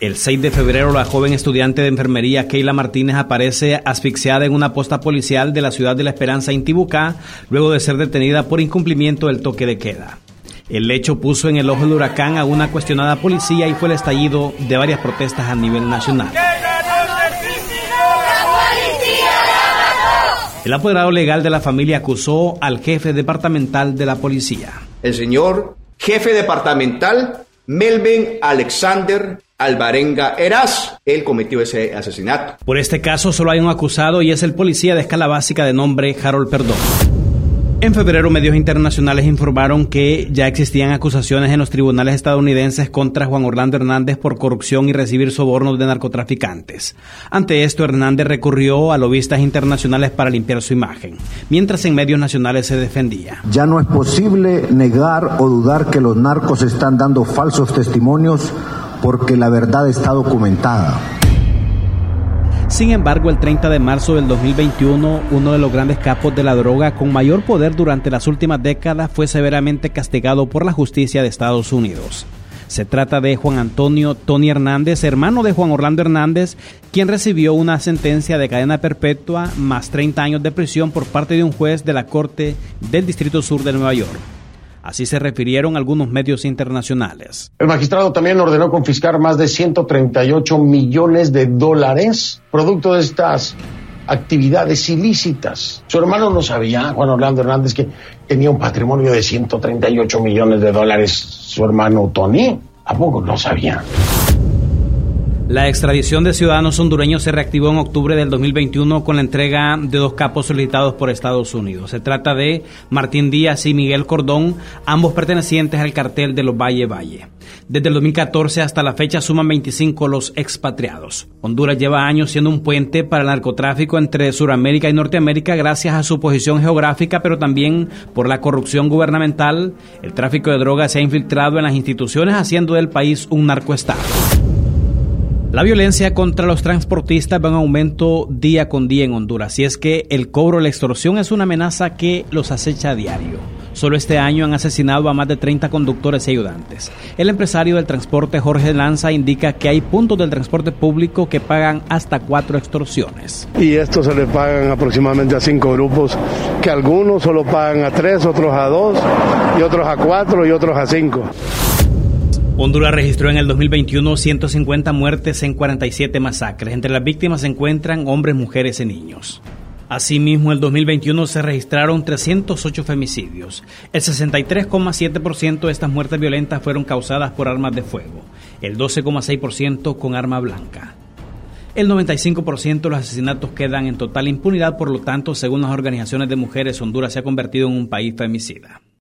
El 6 de febrero, la joven estudiante de enfermería Keila Martínez aparece asfixiada en una posta policial de la ciudad de La Esperanza, Intibucá, luego de ser detenida por incumplimiento del toque de queda. El hecho puso en el ojo del huracán a una cuestionada policía y fue el estallido de varias protestas a nivel nacional. El apoderado legal de la familia acusó al jefe departamental de la policía. El señor jefe departamental Melvin Alexander Alvarenga Eras. Él cometió ese asesinato. Por este caso solo hay un acusado y es el policía de escala básica de nombre Harold Perdón. En febrero, medios internacionales informaron que ya existían acusaciones en los tribunales estadounidenses contra Juan Orlando Hernández por corrupción y recibir sobornos de narcotraficantes. Ante esto, Hernández recurrió a lobistas internacionales para limpiar su imagen, mientras en medios nacionales se defendía. Ya no es posible negar o dudar que los narcos están dando falsos testimonios porque la verdad está documentada. Sin embargo, el 30 de marzo del 2021, uno de los grandes capos de la droga con mayor poder durante las últimas décadas fue severamente castigado por la justicia de Estados Unidos. Se trata de Juan Antonio Tony Hernández, hermano de Juan Orlando Hernández, quien recibió una sentencia de cadena perpetua más 30 años de prisión por parte de un juez de la Corte del Distrito Sur de Nueva York. Así se refirieron algunos medios internacionales. El magistrado también ordenó confiscar más de 138 millones de dólares, producto de estas actividades ilícitas. Su hermano no sabía, Juan Orlando Hernández, que tenía un patrimonio de 138 millones de dólares. Su hermano Tony, ¿a poco no sabía? La extradición de ciudadanos hondureños se reactivó en octubre del 2021 con la entrega de dos capos solicitados por Estados Unidos. Se trata de Martín Díaz y Miguel Cordón, ambos pertenecientes al cartel de los Valle Valle. Desde el 2014 hasta la fecha suman 25 los expatriados. Honduras lleva años siendo un puente para el narcotráfico entre Sudamérica y Norteamérica gracias a su posición geográfica, pero también por la corrupción gubernamental. El tráfico de drogas se ha infiltrado en las instituciones haciendo del país un narcoestado. La violencia contra los transportistas va en aumento día con día en Honduras, y es que el cobro de la extorsión es una amenaza que los acecha a diario. Solo este año han asesinado a más de 30 conductores y ayudantes. El empresario del transporte Jorge Lanza indica que hay puntos del transporte público que pagan hasta cuatro extorsiones. Y esto se le pagan aproximadamente a cinco grupos, que algunos solo pagan a tres, otros a dos, y otros a cuatro y otros a cinco. Honduras registró en el 2021 150 muertes en 47 masacres. Entre las víctimas se encuentran hombres, mujeres y niños. Asimismo, en el 2021 se registraron 308 femicidios. El 63,7% de estas muertes violentas fueron causadas por armas de fuego, el 12,6% con arma blanca. El 95% de los asesinatos quedan en total impunidad, por lo tanto, según las organizaciones de mujeres, Honduras se ha convertido en un país femicida.